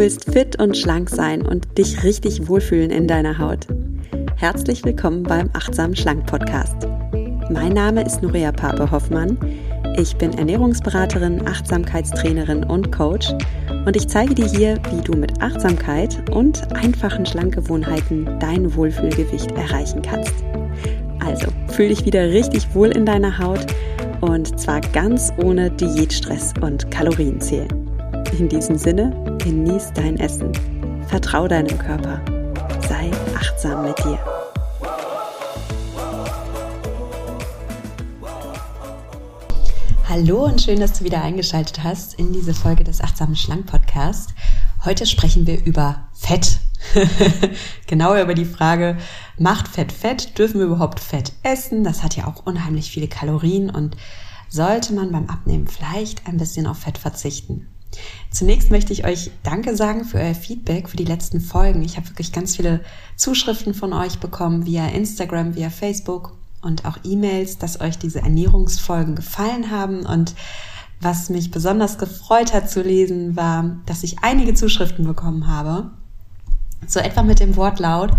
willst fit und schlank sein und dich richtig wohlfühlen in deiner Haut. Herzlich willkommen beim Achtsam Schlank Podcast. Mein Name ist Nuria Pape Hoffmann. Ich bin Ernährungsberaterin, Achtsamkeitstrainerin und Coach und ich zeige dir hier, wie du mit Achtsamkeit und einfachen Schlankgewohnheiten dein Wohlfühlgewicht erreichen kannst. Also, fühl dich wieder richtig wohl in deiner Haut und zwar ganz ohne Diätstress und Kalorienzählen. In diesem Sinne, genieß dein Essen. Vertrau deinem Körper. Sei achtsam mit dir. Hallo und schön, dass du wieder eingeschaltet hast in diese Folge des Achtsamen Schlank Podcast. Heute sprechen wir über Fett. Genauer über die Frage, macht Fett Fett? Dürfen wir überhaupt Fett essen? Das hat ja auch unheimlich viele Kalorien und sollte man beim Abnehmen vielleicht ein bisschen auf Fett verzichten? Zunächst möchte ich euch Danke sagen für euer Feedback für die letzten Folgen. Ich habe wirklich ganz viele Zuschriften von euch bekommen via Instagram, via Facebook und auch E-Mails, dass euch diese Ernährungsfolgen gefallen haben. Und was mich besonders gefreut hat zu lesen, war, dass ich einige Zuschriften bekommen habe. So etwa mit dem Wortlaut,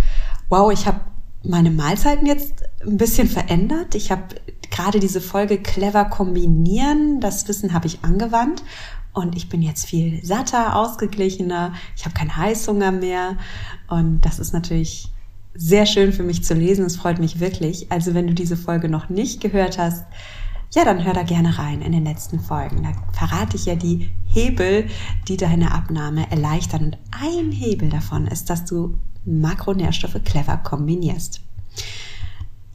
wow, ich habe meine Mahlzeiten jetzt ein bisschen verändert. Ich habe gerade diese Folge clever kombinieren, das Wissen habe ich angewandt und ich bin jetzt viel satter, ausgeglichener, ich habe keinen Heißhunger mehr und das ist natürlich sehr schön für mich zu lesen, es freut mich wirklich. Also wenn du diese Folge noch nicht gehört hast, ja, dann hör da gerne rein in den letzten Folgen. Da verrate ich ja die Hebel, die deine Abnahme erleichtern. Und ein Hebel davon ist, dass du Makronährstoffe clever kombinierst.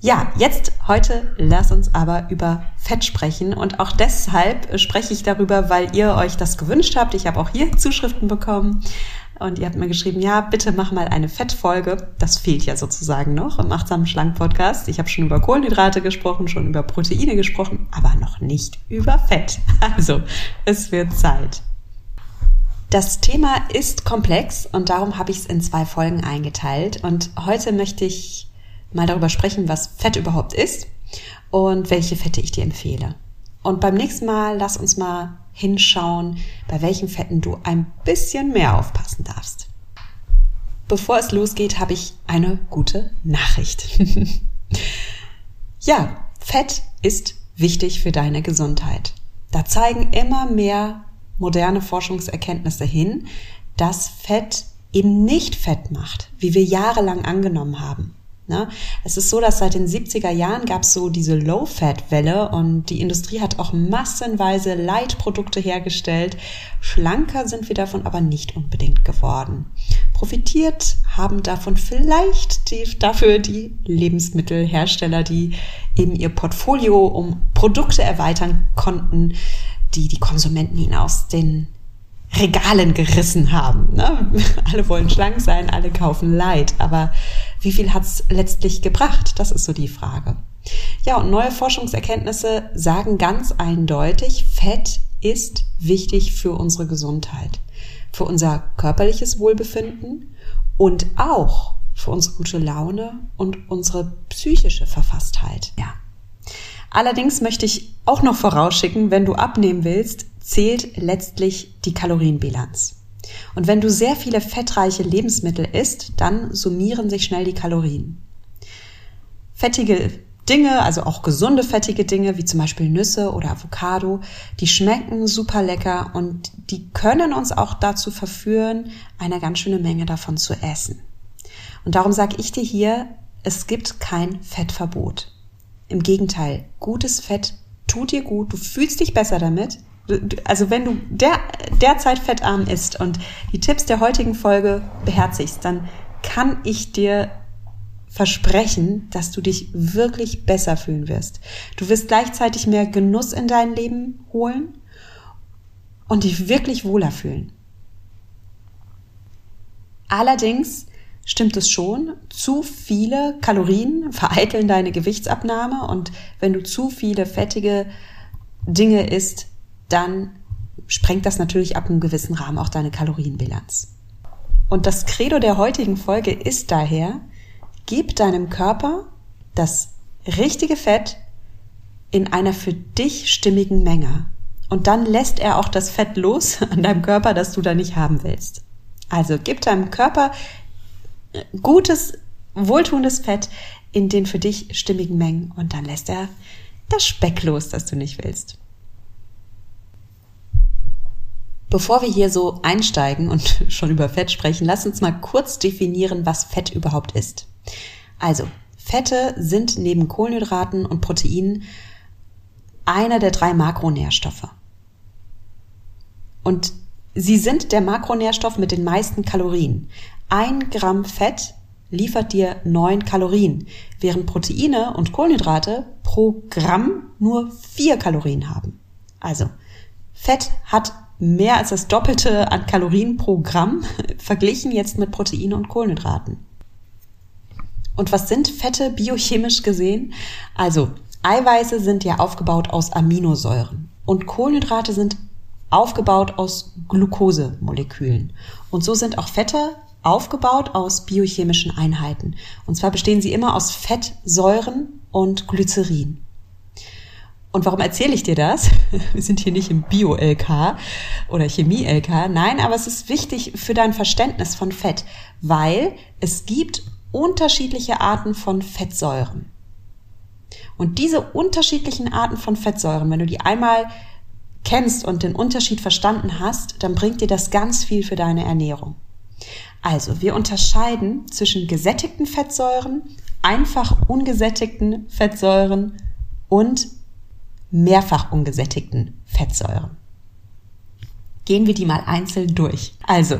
Ja, jetzt heute lass uns aber über Fett sprechen und auch deshalb spreche ich darüber, weil ihr euch das gewünscht habt. Ich habe auch hier Zuschriften bekommen und ihr habt mir geschrieben, ja, bitte mach mal eine Fettfolge. Das fehlt ja sozusagen noch im achtsamen Schlank Podcast. Ich habe schon über Kohlenhydrate gesprochen, schon über Proteine gesprochen, aber noch nicht über Fett. Also, es wird Zeit. Das Thema ist komplex und darum habe ich es in zwei Folgen eingeteilt und heute möchte ich mal darüber sprechen, was Fett überhaupt ist und welche Fette ich dir empfehle. Und beim nächsten Mal lass uns mal hinschauen, bei welchen Fetten du ein bisschen mehr aufpassen darfst. Bevor es losgeht, habe ich eine gute Nachricht. ja, Fett ist wichtig für deine Gesundheit. Da zeigen immer mehr moderne Forschungserkenntnisse hin, dass Fett eben nicht Fett macht, wie wir jahrelang angenommen haben. Ne? Es ist so, dass seit den 70er Jahren gab es so diese Low-Fat-Welle und die Industrie hat auch massenweise Leitprodukte hergestellt. Schlanker sind wir davon aber nicht unbedingt geworden. Profitiert haben davon vielleicht die, dafür die Lebensmittelhersteller, die eben ihr Portfolio um Produkte erweitern konnten, die die Konsumenten ihnen aus den Regalen gerissen haben. Ne? Alle wollen schlank sein, alle kaufen Leid, aber wie viel hat's letztlich gebracht? Das ist so die Frage. Ja, und neue Forschungserkenntnisse sagen ganz eindeutig, Fett ist wichtig für unsere Gesundheit, für unser körperliches Wohlbefinden und auch für unsere gute Laune und unsere psychische Verfasstheit. Ja. Allerdings möchte ich auch noch vorausschicken, wenn du abnehmen willst, zählt letztlich die Kalorienbilanz. Und wenn du sehr viele fettreiche Lebensmittel isst, dann summieren sich schnell die Kalorien. Fettige Dinge, also auch gesunde fettige Dinge, wie zum Beispiel Nüsse oder Avocado, die schmecken super lecker und die können uns auch dazu verführen, eine ganz schöne Menge davon zu essen. Und darum sage ich dir hier, es gibt kein Fettverbot. Im Gegenteil, gutes Fett tut dir gut, du fühlst dich besser damit, also wenn du der, derzeit fettarm isst und die Tipps der heutigen Folge beherzigst, dann kann ich dir versprechen, dass du dich wirklich besser fühlen wirst. Du wirst gleichzeitig mehr Genuss in dein Leben holen und dich wirklich wohler fühlen. Allerdings stimmt es schon, zu viele Kalorien vereiteln deine Gewichtsabnahme und wenn du zu viele fettige Dinge isst, dann sprengt das natürlich ab einem gewissen Rahmen auch deine Kalorienbilanz. Und das Credo der heutigen Folge ist daher, gib deinem Körper das richtige Fett in einer für dich stimmigen Menge. Und dann lässt er auch das Fett los an deinem Körper, das du da nicht haben willst. Also gib deinem Körper äh, gutes, wohltuendes Fett in den für dich stimmigen Mengen und dann lässt er das Speck los, das du nicht willst. Bevor wir hier so einsteigen und schon über Fett sprechen, lass uns mal kurz definieren, was Fett überhaupt ist. Also, Fette sind neben Kohlenhydraten und Proteinen einer der drei Makronährstoffe. Und sie sind der Makronährstoff mit den meisten Kalorien. Ein Gramm Fett liefert dir neun Kalorien, während Proteine und Kohlenhydrate pro Gramm nur vier Kalorien haben. Also, Fett hat mehr als das Doppelte an Kalorien pro Gramm verglichen jetzt mit Proteine und Kohlenhydraten. Und was sind Fette biochemisch gesehen? Also Eiweiße sind ja aufgebaut aus Aminosäuren und Kohlenhydrate sind aufgebaut aus Glukosemolekülen. Und so sind auch Fette aufgebaut aus biochemischen Einheiten. Und zwar bestehen sie immer aus Fettsäuren und Glycerin. Und warum erzähle ich dir das? Wir sind hier nicht im Bio-LK oder Chemie-LK. Nein, aber es ist wichtig für dein Verständnis von Fett, weil es gibt unterschiedliche Arten von Fettsäuren. Und diese unterschiedlichen Arten von Fettsäuren, wenn du die einmal kennst und den Unterschied verstanden hast, dann bringt dir das ganz viel für deine Ernährung. Also, wir unterscheiden zwischen gesättigten Fettsäuren, einfach ungesättigten Fettsäuren und mehrfach ungesättigten Fettsäuren. Gehen wir die mal einzeln durch. Also,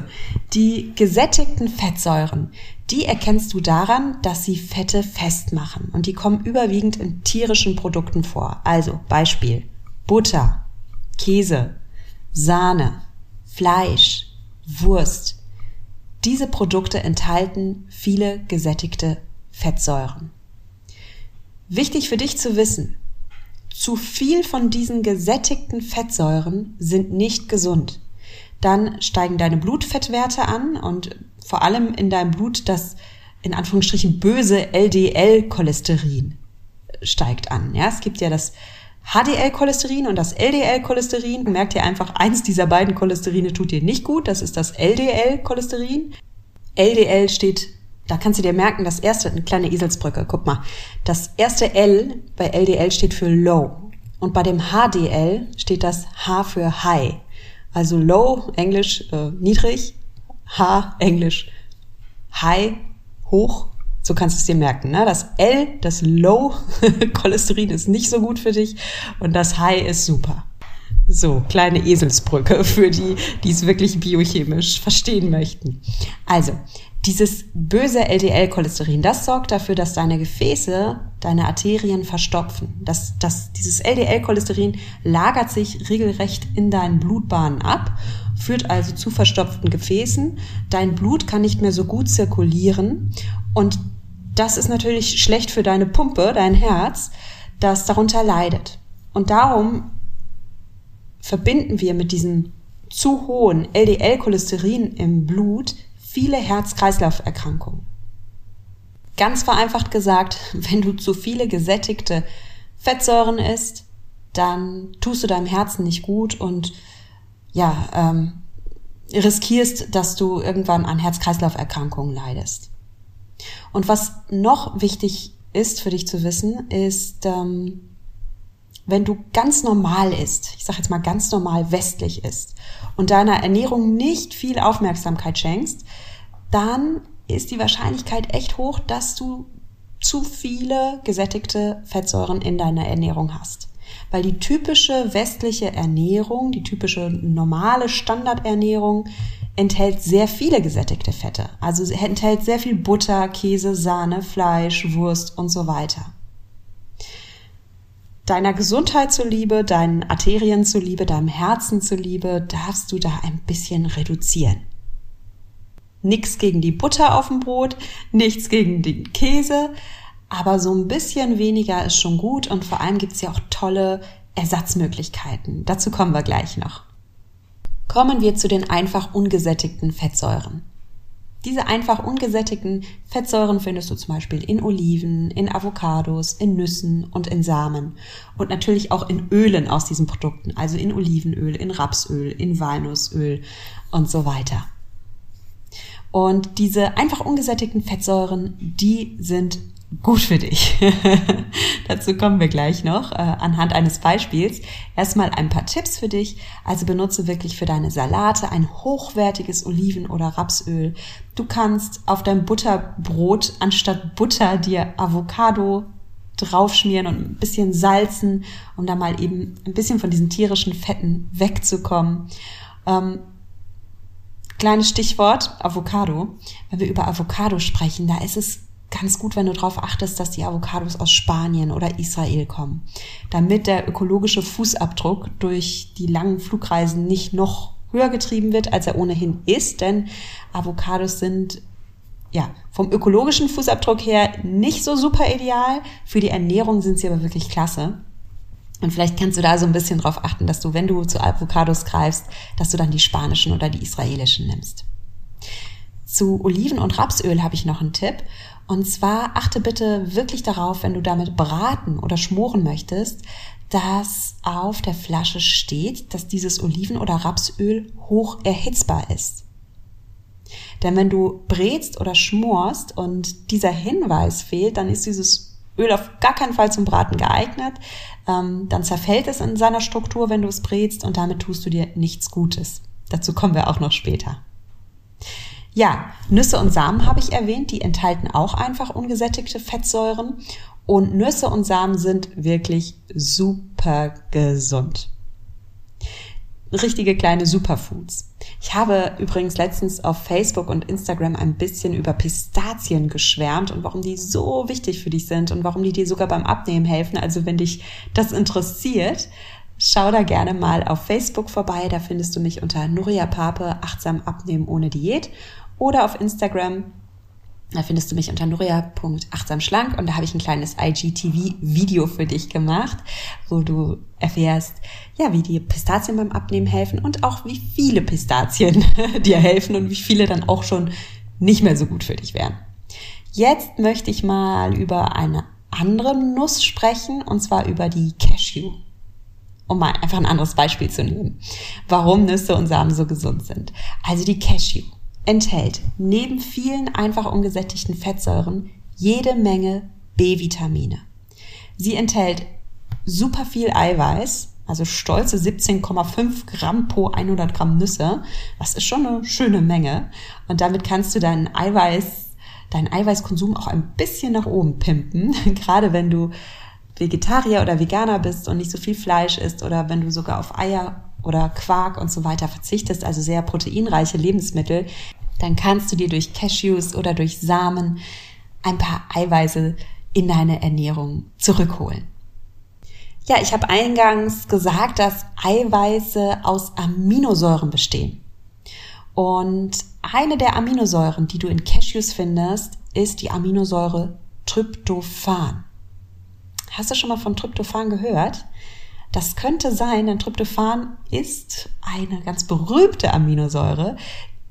die gesättigten Fettsäuren, die erkennst du daran, dass sie Fette festmachen und die kommen überwiegend in tierischen Produkten vor. Also Beispiel Butter, Käse, Sahne, Fleisch, Wurst. Diese Produkte enthalten viele gesättigte Fettsäuren. Wichtig für dich zu wissen, zu viel von diesen gesättigten Fettsäuren sind nicht gesund. Dann steigen deine Blutfettwerte an und vor allem in deinem Blut das in Anführungsstrichen böse LDL-Cholesterin steigt an. Ja, es gibt ja das HDL-Cholesterin und das LDL-Cholesterin. Merkt ihr einfach, eins dieser beiden Cholesterine tut dir nicht gut. Das ist das LDL-Cholesterin. LDL steht da kannst du dir merken, das erste, eine kleine Eselsbrücke, guck mal. Das erste L bei LDL steht für Low. Und bei dem HDL steht das H für High. Also Low, Englisch äh, niedrig, H, Englisch High, hoch. So kannst du es dir merken. Ne? Das L, das Low Cholesterin ist nicht so gut für dich und das High ist super. So, kleine Eselsbrücke für die, die es wirklich biochemisch verstehen möchten. Also, dieses böse LDL-Cholesterin, das sorgt dafür, dass deine Gefäße, deine Arterien verstopfen. Das, das, dieses LDL-Cholesterin lagert sich regelrecht in deinen Blutbahnen ab, führt also zu verstopften Gefäßen. Dein Blut kann nicht mehr so gut zirkulieren und das ist natürlich schlecht für deine Pumpe, dein Herz, das darunter leidet. Und darum verbinden wir mit diesem zu hohen LDL-Cholesterin im Blut viele Herz-Kreislauf-Erkrankungen. Ganz vereinfacht gesagt, wenn du zu viele gesättigte Fettsäuren isst, dann tust du deinem Herzen nicht gut und ja, ähm, riskierst, dass du irgendwann an Herz-Kreislauf-Erkrankungen leidest. Und was noch wichtig ist für dich zu wissen, ist, ähm, wenn du ganz normal isst, ich sage jetzt mal ganz normal westlich isst und deiner Ernährung nicht viel Aufmerksamkeit schenkst, dann ist die Wahrscheinlichkeit echt hoch, dass du zu viele gesättigte Fettsäuren in deiner Ernährung hast. Weil die typische westliche Ernährung, die typische normale Standardernährung enthält sehr viele gesättigte Fette. Also enthält sehr viel Butter, Käse, Sahne, Fleisch, Wurst und so weiter. Deiner Gesundheit zuliebe, deinen Arterien zuliebe, deinem Herzen zuliebe, darfst du da ein bisschen reduzieren. Nichts gegen die Butter auf dem Brot, nichts gegen den Käse, aber so ein bisschen weniger ist schon gut und vor allem gibt's ja auch tolle Ersatzmöglichkeiten. Dazu kommen wir gleich noch. Kommen wir zu den einfach ungesättigten Fettsäuren. Diese einfach ungesättigten Fettsäuren findest du zum Beispiel in Oliven, in Avocados, in Nüssen und in Samen und natürlich auch in Ölen aus diesen Produkten, also in Olivenöl, in Rapsöl, in Walnussöl und so weiter. Und diese einfach ungesättigten Fettsäuren, die sind gut für dich. Dazu kommen wir gleich noch äh, anhand eines Beispiels. Erstmal ein paar Tipps für dich. Also benutze wirklich für deine Salate ein hochwertiges Oliven- oder Rapsöl. Du kannst auf dein Butterbrot anstatt Butter dir Avocado draufschmieren und ein bisschen salzen, um da mal eben ein bisschen von diesen tierischen Fetten wegzukommen. Ähm, kleines Stichwort, Avocado. Wenn wir über Avocado sprechen, da ist es ganz gut, wenn du darauf achtest, dass die Avocados aus Spanien oder Israel kommen, damit der ökologische Fußabdruck durch die langen Flugreisen nicht noch höher getrieben wird, als er ohnehin ist, denn Avocados sind ja, vom ökologischen Fußabdruck her nicht so super ideal. Für die Ernährung sind sie aber wirklich klasse. Und vielleicht kannst du da so ein bisschen drauf achten, dass du, wenn du zu Avocados greifst, dass du dann die spanischen oder die israelischen nimmst. Zu Oliven- und Rapsöl habe ich noch einen Tipp. Und zwar achte bitte wirklich darauf, wenn du damit braten oder schmoren möchtest, dass auf der Flasche steht, dass dieses Oliven- oder Rapsöl hoch erhitzbar ist. Denn wenn du brätst oder schmorst und dieser Hinweis fehlt, dann ist dieses Öl auf gar keinen Fall zum Braten geeignet. Ähm, dann zerfällt es in seiner Struktur, wenn du es brätst und damit tust du dir nichts Gutes. Dazu kommen wir auch noch später. Ja, Nüsse und Samen habe ich erwähnt, die enthalten auch einfach ungesättigte Fettsäuren und Nüsse und Samen sind wirklich super gesund richtige kleine Superfoods. Ich habe übrigens letztens auf Facebook und Instagram ein bisschen über Pistazien geschwärmt und warum die so wichtig für dich sind und warum die dir sogar beim Abnehmen helfen. Also wenn dich das interessiert, schau da gerne mal auf Facebook vorbei. Da findest du mich unter Nuria Pape, achtsam abnehmen ohne Diät oder auf Instagram da findest du mich unter nuria.achtsamschlank und da habe ich ein kleines IGTV-Video für dich gemacht, wo du erfährst, ja, wie die Pistazien beim Abnehmen helfen und auch wie viele Pistazien dir helfen und wie viele dann auch schon nicht mehr so gut für dich wären. Jetzt möchte ich mal über eine andere Nuss sprechen und zwar über die Cashew. Um mal einfach ein anderes Beispiel zu nehmen, warum Nüsse und Samen so gesund sind. Also die Cashew enthält neben vielen einfach ungesättigten Fettsäuren jede Menge B-Vitamine. Sie enthält super viel Eiweiß, also stolze 17,5 Gramm pro 100 Gramm Nüsse. Das ist schon eine schöne Menge. Und damit kannst du deinen Eiweiß, deinen Eiweißkonsum auch ein bisschen nach oben pimpen. Gerade wenn du Vegetarier oder Veganer bist und nicht so viel Fleisch isst oder wenn du sogar auf Eier oder Quark und so weiter verzichtest, also sehr proteinreiche Lebensmittel, dann kannst du dir durch Cashews oder durch Samen ein paar Eiweiße in deine Ernährung zurückholen. Ja, ich habe eingangs gesagt, dass Eiweiße aus Aminosäuren bestehen. Und eine der Aminosäuren, die du in Cashews findest, ist die Aminosäure Tryptophan. Hast du schon mal von Tryptophan gehört? Das könnte sein, denn Tryptophan ist eine ganz berühmte Aminosäure,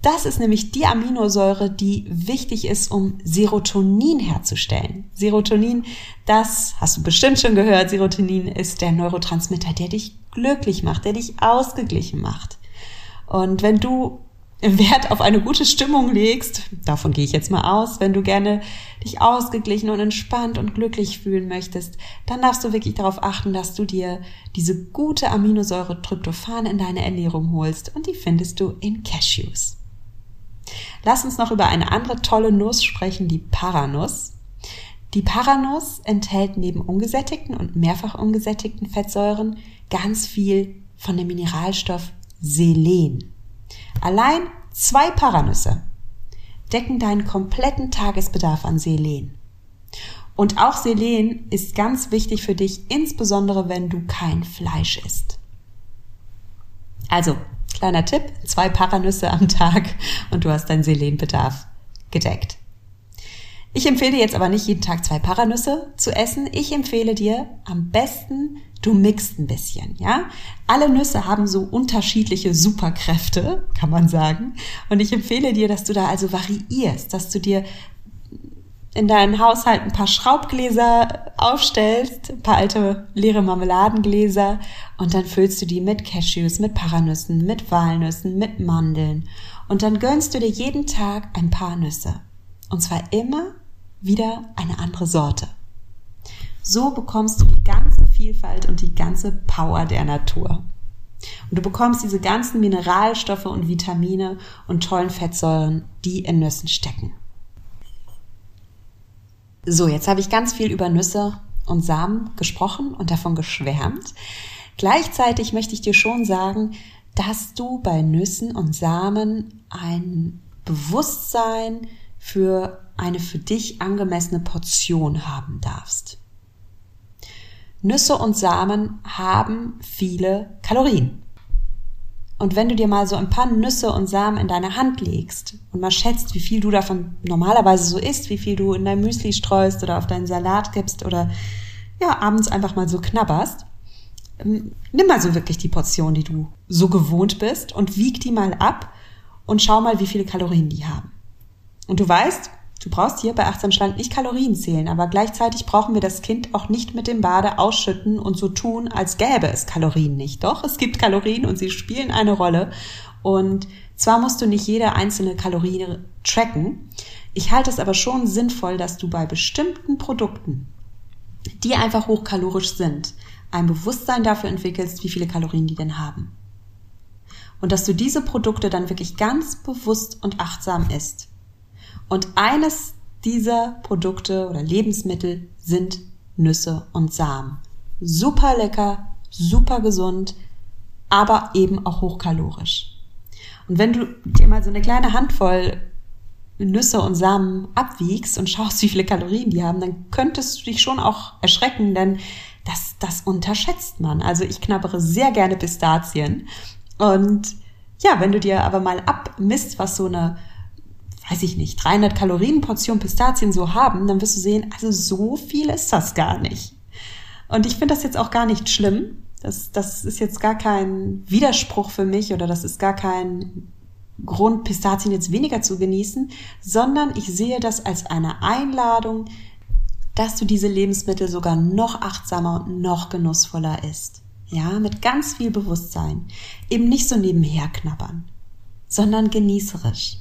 das ist nämlich die Aminosäure, die wichtig ist, um Serotonin herzustellen. Serotonin, das hast du bestimmt schon gehört, Serotonin ist der Neurotransmitter, der dich glücklich macht, der dich ausgeglichen macht. Und wenn du Wert auf eine gute Stimmung legst, davon gehe ich jetzt mal aus, wenn du gerne dich ausgeglichen und entspannt und glücklich fühlen möchtest, dann darfst du wirklich darauf achten, dass du dir diese gute Aminosäure Tryptophan in deine Ernährung holst und die findest du in Cashews. Lass uns noch über eine andere tolle Nuss sprechen, die Paranuss. Die Paranuss enthält neben ungesättigten und mehrfach ungesättigten Fettsäuren ganz viel von dem Mineralstoff Selen. Allein zwei Paranüsse decken deinen kompletten Tagesbedarf an Selen. Und auch Selen ist ganz wichtig für dich, insbesondere wenn du kein Fleisch isst. Also, Kleiner Tipp, zwei Paranüsse am Tag und du hast deinen Selenbedarf gedeckt. Ich empfehle jetzt aber nicht jeden Tag zwei Paranüsse zu essen. Ich empfehle dir am besten, du mixt ein bisschen, ja? Alle Nüsse haben so unterschiedliche Superkräfte, kann man sagen. Und ich empfehle dir, dass du da also variierst, dass du dir in deinem Haushalt ein paar Schraubgläser aufstellst, ein paar alte leere Marmeladengläser und dann füllst du die mit Cashews, mit Paranüssen, mit Walnüssen, mit Mandeln und dann gönnst du dir jeden Tag ein paar Nüsse. Und zwar immer wieder eine andere Sorte. So bekommst du die ganze Vielfalt und die ganze Power der Natur. Und du bekommst diese ganzen Mineralstoffe und Vitamine und tollen Fettsäuren, die in Nüssen stecken. So, jetzt habe ich ganz viel über Nüsse und Samen gesprochen und davon geschwärmt. Gleichzeitig möchte ich dir schon sagen, dass du bei Nüssen und Samen ein Bewusstsein für eine für dich angemessene Portion haben darfst. Nüsse und Samen haben viele Kalorien. Und wenn du dir mal so ein paar Nüsse und Samen in deine Hand legst und mal schätzt, wie viel du davon normalerweise so isst, wie viel du in dein Müsli streust oder auf deinen Salat gibst oder ja, abends einfach mal so knabberst, ähm, nimm mal so wirklich die Portion, die du so gewohnt bist und wieg die mal ab und schau mal, wie viele Kalorien die haben. Und du weißt, du brauchst hier bei achtsam schlank nicht Kalorien zählen, aber gleichzeitig brauchen wir das Kind auch nicht mit dem Bade ausschütten und so tun, als gäbe es Kalorien nicht. Doch, es gibt Kalorien und sie spielen eine Rolle. Und zwar musst du nicht jede einzelne Kalorie tracken. Ich halte es aber schon sinnvoll, dass du bei bestimmten Produkten, die einfach hochkalorisch sind, ein Bewusstsein dafür entwickelst, wie viele Kalorien die denn haben. Und dass du diese Produkte dann wirklich ganz bewusst und achtsam isst. Und eines dieser Produkte oder Lebensmittel sind Nüsse und Samen. Super lecker, super gesund, aber eben auch hochkalorisch. Und wenn du dir mal so eine kleine Handvoll Nüsse und Samen abwiegst und schaust, wie viele Kalorien die haben, dann könntest du dich schon auch erschrecken, denn das, das unterschätzt man. Also ich knabbere sehr gerne Pistazien. Und ja, wenn du dir aber mal abmisst, was so eine, weiß ich nicht, 300 Kalorien Portion Pistazien so haben, dann wirst du sehen, also so viel ist das gar nicht. Und ich finde das jetzt auch gar nicht schlimm. Das, das ist jetzt gar kein Widerspruch für mich oder das ist gar kein Grund, Pistazien jetzt weniger zu genießen, sondern ich sehe das als eine Einladung, dass du diese Lebensmittel sogar noch achtsamer und noch genussvoller isst. Ja, mit ganz viel Bewusstsein. Eben nicht so nebenher knabbern, sondern genießerisch.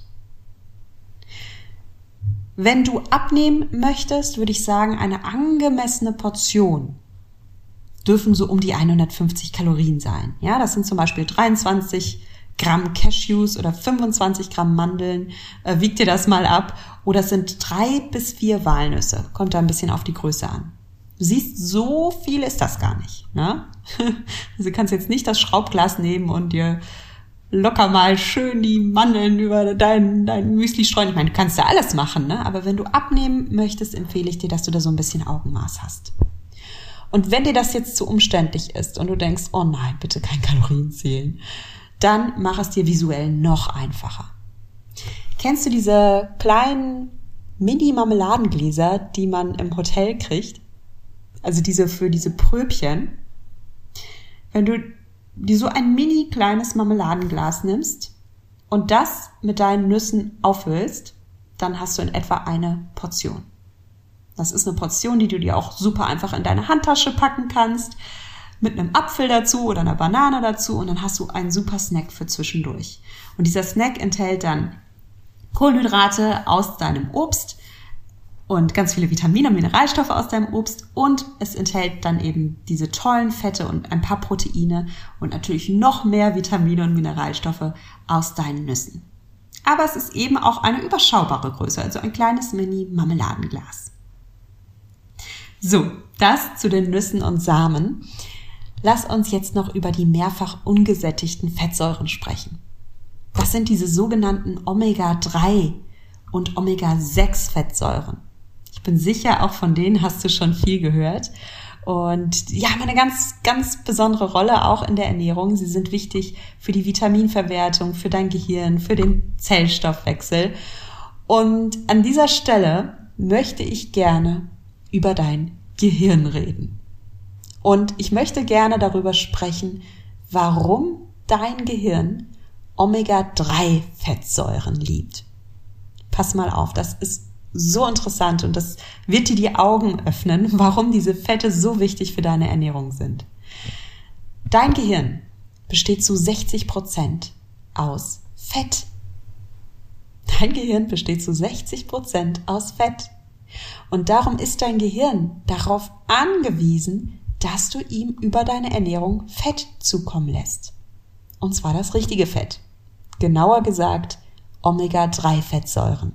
Wenn du abnehmen möchtest, würde ich sagen, eine angemessene Portion dürfen so um die 150 Kalorien sein. Ja, das sind zum Beispiel 23 Gramm Cashews oder 25 Gramm Mandeln, äh, wiegt dir das mal ab. Oder es sind drei bis vier Walnüsse. Kommt da ein bisschen auf die Größe an. Du siehst, so viel ist das gar nicht. Ne? Also du kannst jetzt nicht das Schraubglas nehmen und dir locker mal schön die Mandeln über dein, dein Müsli streuen. Ich meine, du kannst da alles machen, ne? aber wenn du abnehmen möchtest, empfehle ich dir, dass du da so ein bisschen Augenmaß hast. Und wenn dir das jetzt zu umständlich ist und du denkst, oh nein, bitte kein Kalorien zählen, dann mach es dir visuell noch einfacher. Kennst du diese kleinen Mini-Marmeladengläser, die man im Hotel kriegt? Also diese für diese Pröbchen. Wenn du dir so ein mini kleines Marmeladenglas nimmst und das mit deinen Nüssen auffüllst, dann hast du in etwa eine Portion. Das ist eine Portion, die du dir auch super einfach in deine Handtasche packen kannst mit einem Apfel dazu oder einer Banane dazu und dann hast du einen super Snack für zwischendurch. Und dieser Snack enthält dann Kohlenhydrate aus deinem Obst und ganz viele Vitamine und Mineralstoffe aus deinem Obst und es enthält dann eben diese tollen Fette und ein paar Proteine und natürlich noch mehr Vitamine und Mineralstoffe aus deinen Nüssen. Aber es ist eben auch eine überschaubare Größe, also ein kleines Mini-Marmeladenglas. So, das zu den Nüssen und Samen. Lass uns jetzt noch über die mehrfach ungesättigten Fettsäuren sprechen. Das sind diese sogenannten Omega-3 und Omega-6 Fettsäuren. Ich bin sicher, auch von denen hast du schon viel gehört. Und die haben eine ganz, ganz besondere Rolle auch in der Ernährung. Sie sind wichtig für die Vitaminverwertung, für dein Gehirn, für den Zellstoffwechsel. Und an dieser Stelle möchte ich gerne über dein Gehirn reden. Und ich möchte gerne darüber sprechen, warum dein Gehirn Omega-3-Fettsäuren liebt. Pass mal auf, das ist so interessant und das wird dir die Augen öffnen, warum diese Fette so wichtig für deine Ernährung sind. Dein Gehirn besteht zu 60 Prozent aus Fett. Dein Gehirn besteht zu 60 Prozent aus Fett. Und darum ist dein Gehirn darauf angewiesen, dass du ihm über deine Ernährung Fett zukommen lässt. Und zwar das richtige Fett. Genauer gesagt Omega-3-Fettsäuren.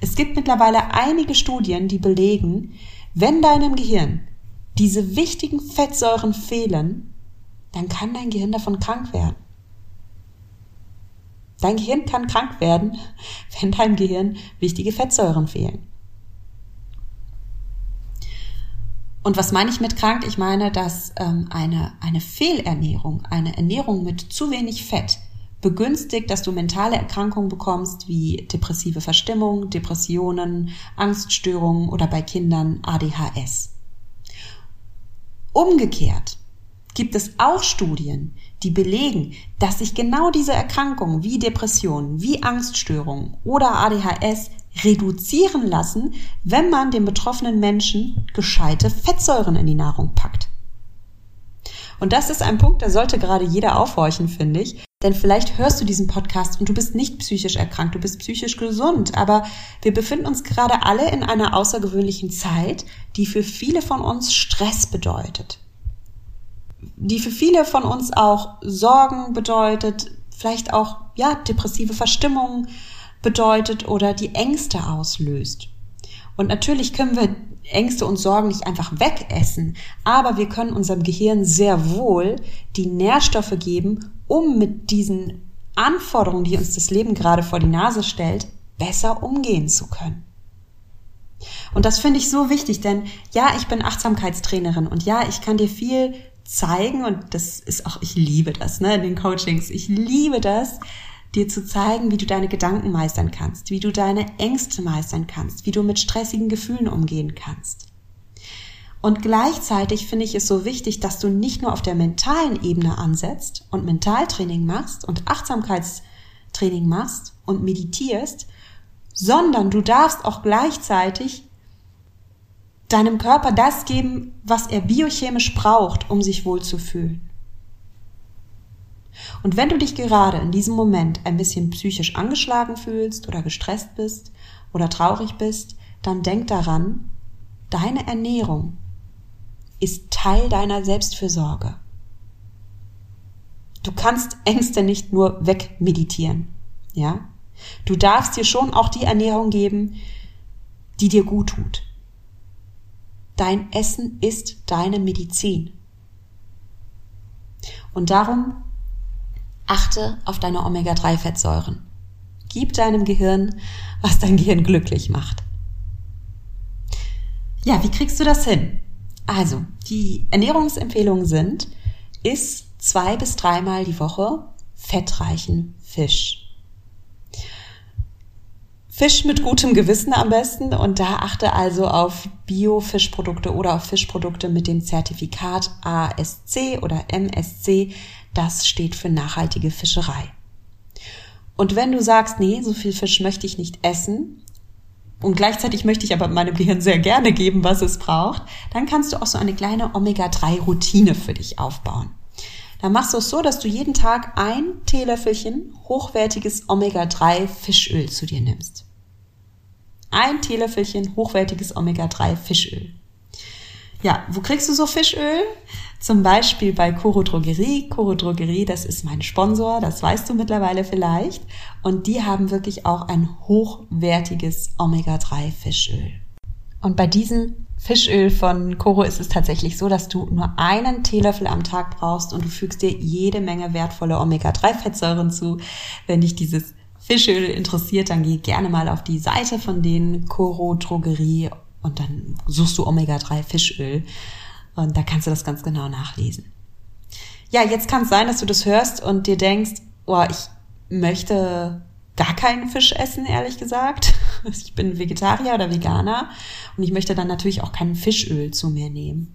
Es gibt mittlerweile einige Studien, die belegen, wenn deinem Gehirn diese wichtigen Fettsäuren fehlen, dann kann dein Gehirn davon krank werden. Dein Gehirn kann krank werden, wenn deinem Gehirn wichtige Fettsäuren fehlen. Und was meine ich mit krank? Ich meine, dass ähm, eine, eine Fehlernährung, eine Ernährung mit zu wenig Fett begünstigt, dass du mentale Erkrankungen bekommst, wie depressive Verstimmung, Depressionen, Angststörungen oder bei Kindern ADHS. Umgekehrt gibt es auch Studien, die belegen, dass sich genau diese Erkrankungen wie Depressionen, wie Angststörungen oder ADHS reduzieren lassen, wenn man den betroffenen Menschen gescheite Fettsäuren in die Nahrung packt. Und das ist ein Punkt, da sollte gerade jeder aufhorchen, finde ich. Denn vielleicht hörst du diesen Podcast und du bist nicht psychisch erkrankt, du bist psychisch gesund. Aber wir befinden uns gerade alle in einer außergewöhnlichen Zeit, die für viele von uns Stress bedeutet. Die für viele von uns auch Sorgen bedeutet, vielleicht auch, ja, depressive Verstimmungen, bedeutet oder die Ängste auslöst. Und natürlich können wir Ängste und Sorgen nicht einfach wegessen, aber wir können unserem Gehirn sehr wohl die Nährstoffe geben, um mit diesen Anforderungen, die uns das Leben gerade vor die Nase stellt, besser umgehen zu können. Und das finde ich so wichtig, denn ja, ich bin Achtsamkeitstrainerin und ja, ich kann dir viel zeigen und das ist auch, ich liebe das, ne, in den Coachings. Ich liebe das, dir zu zeigen, wie du deine Gedanken meistern kannst, wie du deine Ängste meistern kannst, wie du mit stressigen Gefühlen umgehen kannst. Und gleichzeitig finde ich es so wichtig, dass du nicht nur auf der mentalen Ebene ansetzt und Mentaltraining machst und Achtsamkeitstraining machst und meditierst, sondern du darfst auch gleichzeitig deinem Körper das geben, was er biochemisch braucht, um sich wohlzufühlen. Und wenn du dich gerade in diesem Moment ein bisschen psychisch angeschlagen fühlst oder gestresst bist oder traurig bist, dann denk daran, deine Ernährung ist Teil deiner Selbstfürsorge. Du kannst Ängste nicht nur wegmeditieren, ja? Du darfst dir schon auch die Ernährung geben, die dir gut tut. Dein Essen ist deine Medizin. Und darum Achte auf deine Omega-3-Fettsäuren. Gib deinem Gehirn, was dein Gehirn glücklich macht. Ja, wie kriegst du das hin? Also, die Ernährungsempfehlungen sind, iss zwei bis dreimal die Woche fettreichen Fisch. Fisch mit gutem Gewissen am besten und da achte also auf Bio-Fischprodukte oder auf Fischprodukte mit dem Zertifikat ASC oder MSC. Das steht für nachhaltige Fischerei. Und wenn du sagst, nee, so viel Fisch möchte ich nicht essen, und gleichzeitig möchte ich aber meinem Gehirn sehr gerne geben, was es braucht, dann kannst du auch so eine kleine Omega-3-Routine für dich aufbauen. Dann machst du es so, dass du jeden Tag ein Teelöffelchen hochwertiges Omega-3 Fischöl zu dir nimmst. Ein Teelöffelchen hochwertiges Omega-3 Fischöl. Ja, wo kriegst du so Fischöl? Zum Beispiel bei Coro Drogerie. Coro Drogerie, das ist mein Sponsor, das weißt du mittlerweile vielleicht. Und die haben wirklich auch ein hochwertiges Omega-3 Fischöl. Und bei diesem Fischöl von Coro ist es tatsächlich so, dass du nur einen Teelöffel am Tag brauchst und du fügst dir jede Menge wertvolle Omega-3-Fettsäuren zu. Wenn dich dieses Fischöl interessiert, dann geh gerne mal auf die Seite von den Coro Drogerie und dann suchst du Omega-3 Fischöl und da kannst du das ganz genau nachlesen. Ja, jetzt kann es sein, dass du das hörst und dir denkst, oh, ich möchte gar keinen Fisch essen, ehrlich gesagt. Ich bin Vegetarier oder Veganer und ich möchte dann natürlich auch kein Fischöl zu mir nehmen.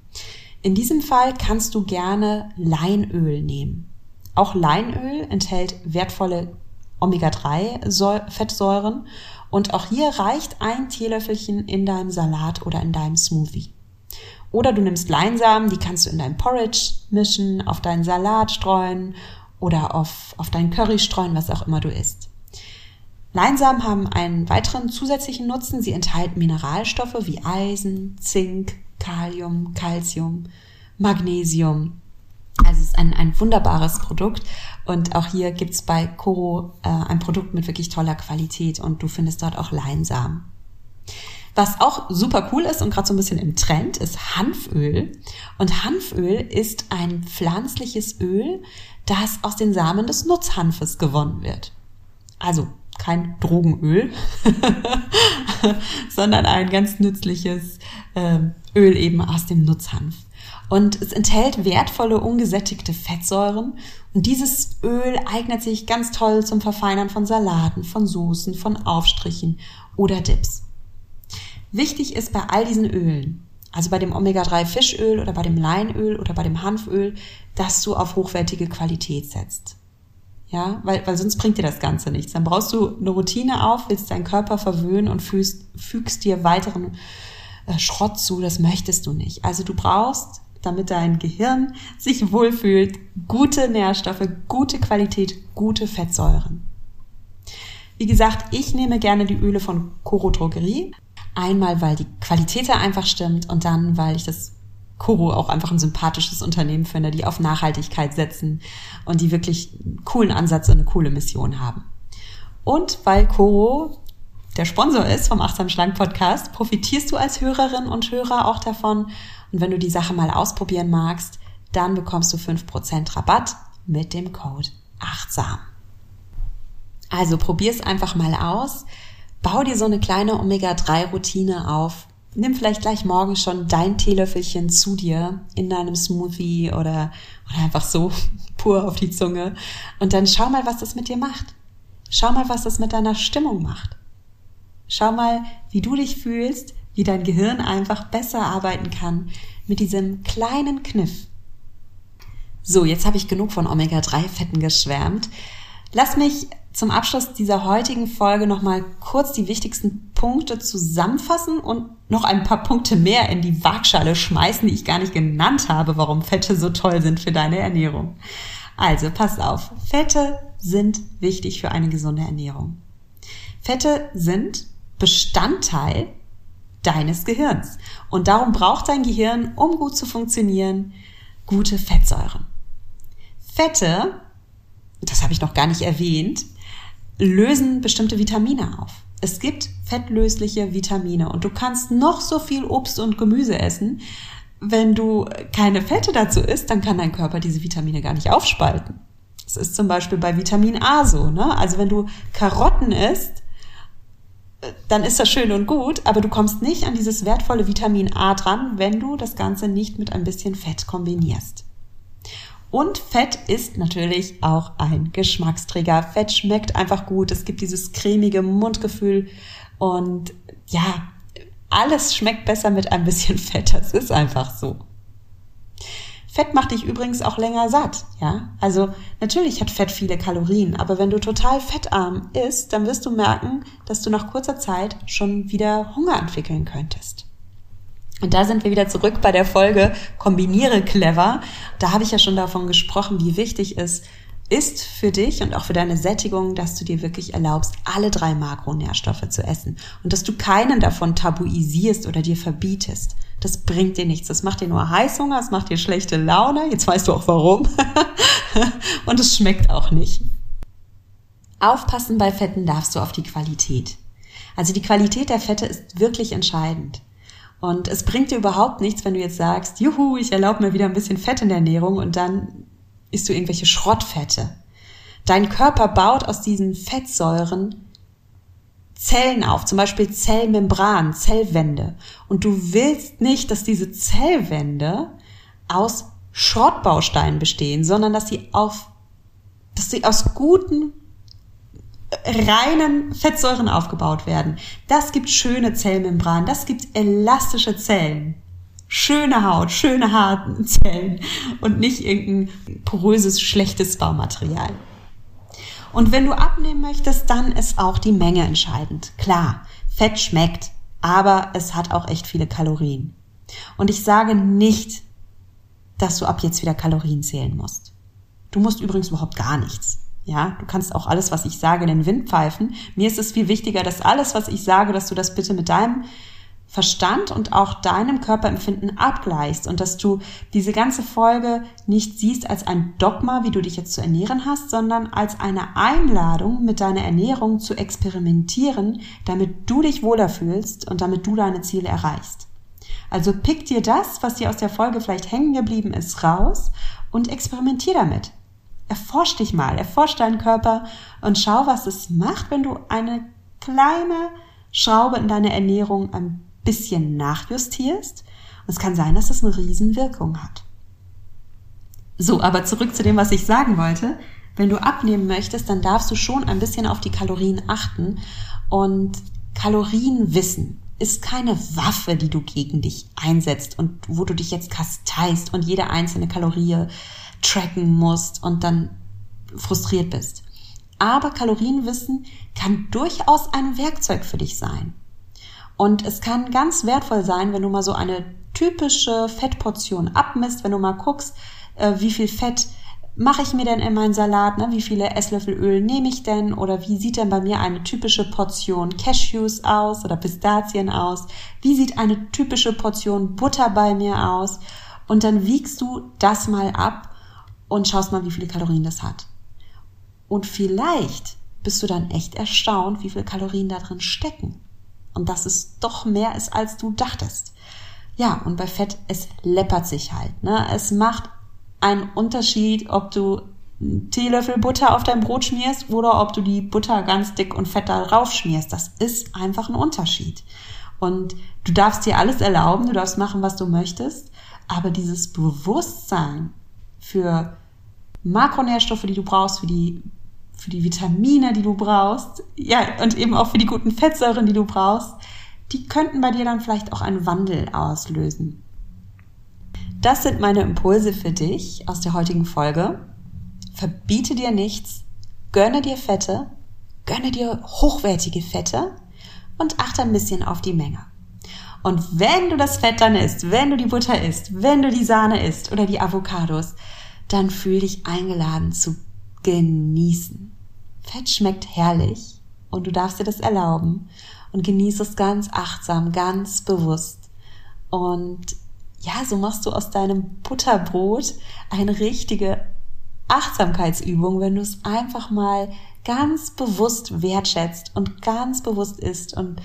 In diesem Fall kannst du gerne Leinöl nehmen. Auch Leinöl enthält wertvolle Omega-3-Fettsäuren. Und auch hier reicht ein Teelöffelchen in deinem Salat oder in deinem Smoothie. Oder du nimmst Leinsamen, die kannst du in dein Porridge mischen, auf deinen Salat streuen oder auf, auf deinen Curry streuen, was auch immer du isst. Leinsamen haben einen weiteren zusätzlichen Nutzen. Sie enthalten Mineralstoffe wie Eisen, Zink, Kalium, Calcium, Magnesium. Also es ist ein, ein wunderbares Produkt. Und auch hier gibt's bei Coro äh, ein Produkt mit wirklich toller Qualität und du findest dort auch Leinsamen. Was auch super cool ist und gerade so ein bisschen im Trend ist Hanföl. Und Hanföl ist ein pflanzliches Öl, das aus den Samen des Nutzhanfes gewonnen wird. Also kein Drogenöl, sondern ein ganz nützliches äh, Öl eben aus dem Nutzhanf. Und es enthält wertvolle, ungesättigte Fettsäuren. Und dieses Öl eignet sich ganz toll zum Verfeinern von Salaten, von Soßen, von Aufstrichen oder Dips. Wichtig ist bei all diesen Ölen, also bei dem Omega-3 Fischöl oder bei dem Leinöl oder bei dem Hanföl, dass du auf hochwertige Qualität setzt. Ja, weil, weil sonst bringt dir das Ganze nichts. Dann brauchst du eine Routine auf, willst deinen Körper verwöhnen und fügst, fügst dir weiteren äh, Schrott zu. Das möchtest du nicht. Also du brauchst, damit dein Gehirn sich wohlfühlt, gute Nährstoffe, gute Qualität, gute Fettsäuren. Wie gesagt, ich nehme gerne die Öle von Coro Drogerie. Einmal, weil die Qualität da einfach stimmt und dann, weil ich das Koro auch einfach ein sympathisches Unternehmen finde, die auf Nachhaltigkeit setzen und die wirklich einen coolen Ansatz und eine coole Mission haben. Und weil Koro der Sponsor ist vom Achtsam Schlank Podcast, profitierst du als Hörerin und Hörer auch davon. Und wenn du die Sache mal ausprobieren magst, dann bekommst du fünf Prozent Rabatt mit dem Code achtsam. Also probier's einfach mal aus. Bau dir so eine kleine Omega-3-Routine auf nimm vielleicht gleich morgen schon dein Teelöffelchen zu dir in deinem Smoothie oder, oder einfach so pur auf die Zunge und dann schau mal, was das mit dir macht. Schau mal, was das mit deiner Stimmung macht. Schau mal, wie du dich fühlst, wie dein Gehirn einfach besser arbeiten kann mit diesem kleinen Kniff. So, jetzt habe ich genug von Omega-3-Fetten geschwärmt. Lass mich zum Abschluss dieser heutigen Folge nochmal kurz die wichtigsten Punkte zusammenfassen und noch ein paar Punkte mehr in die Waagschale schmeißen, die ich gar nicht genannt habe, warum Fette so toll sind für deine Ernährung. Also, pass auf. Fette sind wichtig für eine gesunde Ernährung. Fette sind Bestandteil deines Gehirns. Und darum braucht dein Gehirn, um gut zu funktionieren, gute Fettsäuren. Fette, das habe ich noch gar nicht erwähnt, lösen bestimmte Vitamine auf. Es gibt fettlösliche Vitamine und du kannst noch so viel Obst und Gemüse essen. Wenn du keine Fette dazu isst, dann kann dein Körper diese Vitamine gar nicht aufspalten. Das ist zum Beispiel bei Vitamin A so. Ne? Also wenn du Karotten isst, dann ist das schön und gut, aber du kommst nicht an dieses wertvolle Vitamin A dran, wenn du das Ganze nicht mit ein bisschen Fett kombinierst. Und Fett ist natürlich auch ein Geschmacksträger. Fett schmeckt einfach gut. Es gibt dieses cremige Mundgefühl und ja, alles schmeckt besser mit ein bisschen Fett. Das ist einfach so. Fett macht dich übrigens auch länger satt, ja? Also natürlich hat Fett viele Kalorien, aber wenn du total fettarm isst, dann wirst du merken, dass du nach kurzer Zeit schon wieder Hunger entwickeln könntest. Und da sind wir wieder zurück bei der Folge Kombiniere clever. Da habe ich ja schon davon gesprochen, wie wichtig es ist für dich und auch für deine Sättigung, dass du dir wirklich erlaubst, alle drei Makronährstoffe zu essen und dass du keinen davon tabuisierst oder dir verbietest. Das bringt dir nichts. Das macht dir nur Heißhunger, es macht dir schlechte Laune. Jetzt weißt du auch warum. und es schmeckt auch nicht. Aufpassen bei Fetten darfst du auf die Qualität. Also die Qualität der Fette ist wirklich entscheidend. Und es bringt dir überhaupt nichts, wenn du jetzt sagst, juhu, ich erlaube mir wieder ein bisschen Fett in der Ernährung und dann isst du irgendwelche Schrottfette. Dein Körper baut aus diesen Fettsäuren Zellen auf, zum Beispiel Zellmembran, Zellwände. Und du willst nicht, dass diese Zellwände aus Schrottbausteinen bestehen, sondern dass sie auf, dass sie aus guten reinen Fettsäuren aufgebaut werden. Das gibt schöne Zellmembran, das gibt elastische Zellen. Schöne Haut, schöne harten Zellen und nicht irgendein poröses, schlechtes Baumaterial. Und wenn du abnehmen möchtest, dann ist auch die Menge entscheidend. Klar, Fett schmeckt, aber es hat auch echt viele Kalorien. Und ich sage nicht, dass du ab jetzt wieder Kalorien zählen musst. Du musst übrigens überhaupt gar nichts. Ja, du kannst auch alles, was ich sage, in den Wind pfeifen. Mir ist es viel wichtiger, dass alles, was ich sage, dass du das bitte mit deinem Verstand und auch deinem Körperempfinden abgleichst und dass du diese ganze Folge nicht siehst als ein Dogma, wie du dich jetzt zu ernähren hast, sondern als eine Einladung, mit deiner Ernährung zu experimentieren, damit du dich wohler fühlst und damit du deine Ziele erreichst. Also pick dir das, was dir aus der Folge vielleicht hängen geblieben ist, raus und experimentier damit. Erforsch dich mal, erforsch deinen Körper und schau, was es macht, wenn du eine kleine Schraube in deiner Ernährung ein bisschen nachjustierst. Und es kann sein, dass das eine Riesenwirkung hat. So, aber zurück zu dem, was ich sagen wollte. Wenn du abnehmen möchtest, dann darfst du schon ein bisschen auf die Kalorien achten. Und Kalorienwissen ist keine Waffe, die du gegen dich einsetzt und wo du dich jetzt kasteist und jede einzelne Kalorie tracken musst und dann frustriert bist. Aber Kalorienwissen kann durchaus ein Werkzeug für dich sein. Und es kann ganz wertvoll sein, wenn du mal so eine typische Fettportion abmisst, wenn du mal guckst, äh, wie viel Fett mache ich mir denn in meinen Salat, ne? wie viele Esslöffel Öl nehme ich denn oder wie sieht denn bei mir eine typische Portion Cashews aus oder Pistazien aus, wie sieht eine typische Portion Butter bei mir aus und dann wiegst du das mal ab und schaust mal, wie viele Kalorien das hat. Und vielleicht bist du dann echt erstaunt, wie viele Kalorien da drin stecken. Und dass es doch mehr ist, als du dachtest. Ja, und bei Fett, es läppert sich halt. Ne? Es macht einen Unterschied, ob du einen Teelöffel Butter auf dein Brot schmierst oder ob du die Butter ganz dick und fett da drauf schmierst. Das ist einfach ein Unterschied. Und du darfst dir alles erlauben, du darfst machen, was du möchtest, aber dieses Bewusstsein für Makronährstoffe, die du brauchst, für die für die Vitamine, die du brauchst, ja, und eben auch für die guten Fettsäuren, die du brauchst, die könnten bei dir dann vielleicht auch einen Wandel auslösen. Das sind meine Impulse für dich aus der heutigen Folge. Verbiete dir nichts, gönne dir Fette, gönne dir hochwertige Fette und achte ein bisschen auf die Menge. Und wenn du das Fett dann isst, wenn du die Butter isst, wenn du die Sahne isst oder die Avocados, dann fühl dich eingeladen zu genießen. Fett schmeckt herrlich und du darfst dir das erlauben und genieße es ganz achtsam, ganz bewusst. Und ja, so machst du aus deinem Butterbrot eine richtige Achtsamkeitsübung, wenn du es einfach mal ganz bewusst wertschätzt und ganz bewusst isst und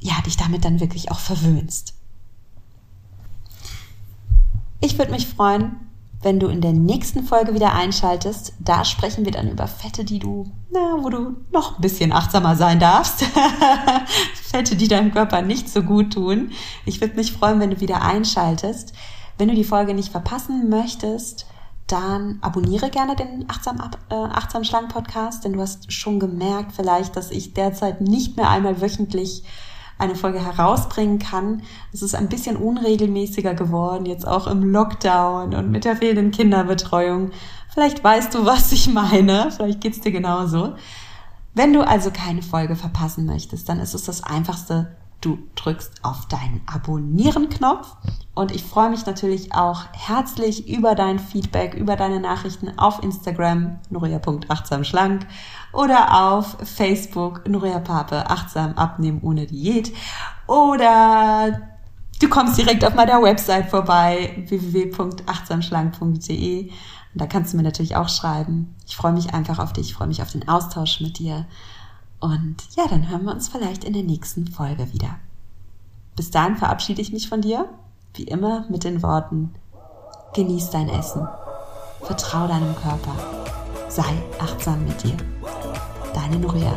ja, dich damit dann wirklich auch verwöhnst. Ich würde mich freuen, wenn du in der nächsten Folge wieder einschaltest. Da sprechen wir dann über Fette, die du, na, wo du noch ein bisschen achtsamer sein darfst. Fette, die deinem Körper nicht so gut tun. Ich würde mich freuen, wenn du wieder einschaltest. Wenn du die Folge nicht verpassen möchtest, dann abonniere gerne den Achtsam, äh, Achtsam Schlank Podcast, denn du hast schon gemerkt vielleicht, dass ich derzeit nicht mehr einmal wöchentlich eine Folge herausbringen kann. Es ist ein bisschen unregelmäßiger geworden, jetzt auch im Lockdown und mit der fehlenden Kinderbetreuung. Vielleicht weißt du, was ich meine. Vielleicht geht's dir genauso. Wenn du also keine Folge verpassen möchtest, dann ist es das einfachste, du drückst auf deinen Abonnieren-Knopf und ich freue mich natürlich auch herzlich über dein Feedback, über deine Nachrichten auf Instagram, nuria.achtsamschlank oder auf Facebook, Nuria Pape, achtsam abnehmen ohne Diät. Oder du kommst direkt auf meiner Website vorbei, www.achtsamschlank.de und da kannst du mir natürlich auch schreiben. Ich freue mich einfach auf dich, ich freue mich auf den Austausch mit dir und ja, dann hören wir uns vielleicht in der nächsten Folge wieder. Bis dahin verabschiede ich mich von dir, wie immer mit den Worten, genieß dein Essen, vertrau deinem Körper, sei achtsam mit dir. Deine Nuria.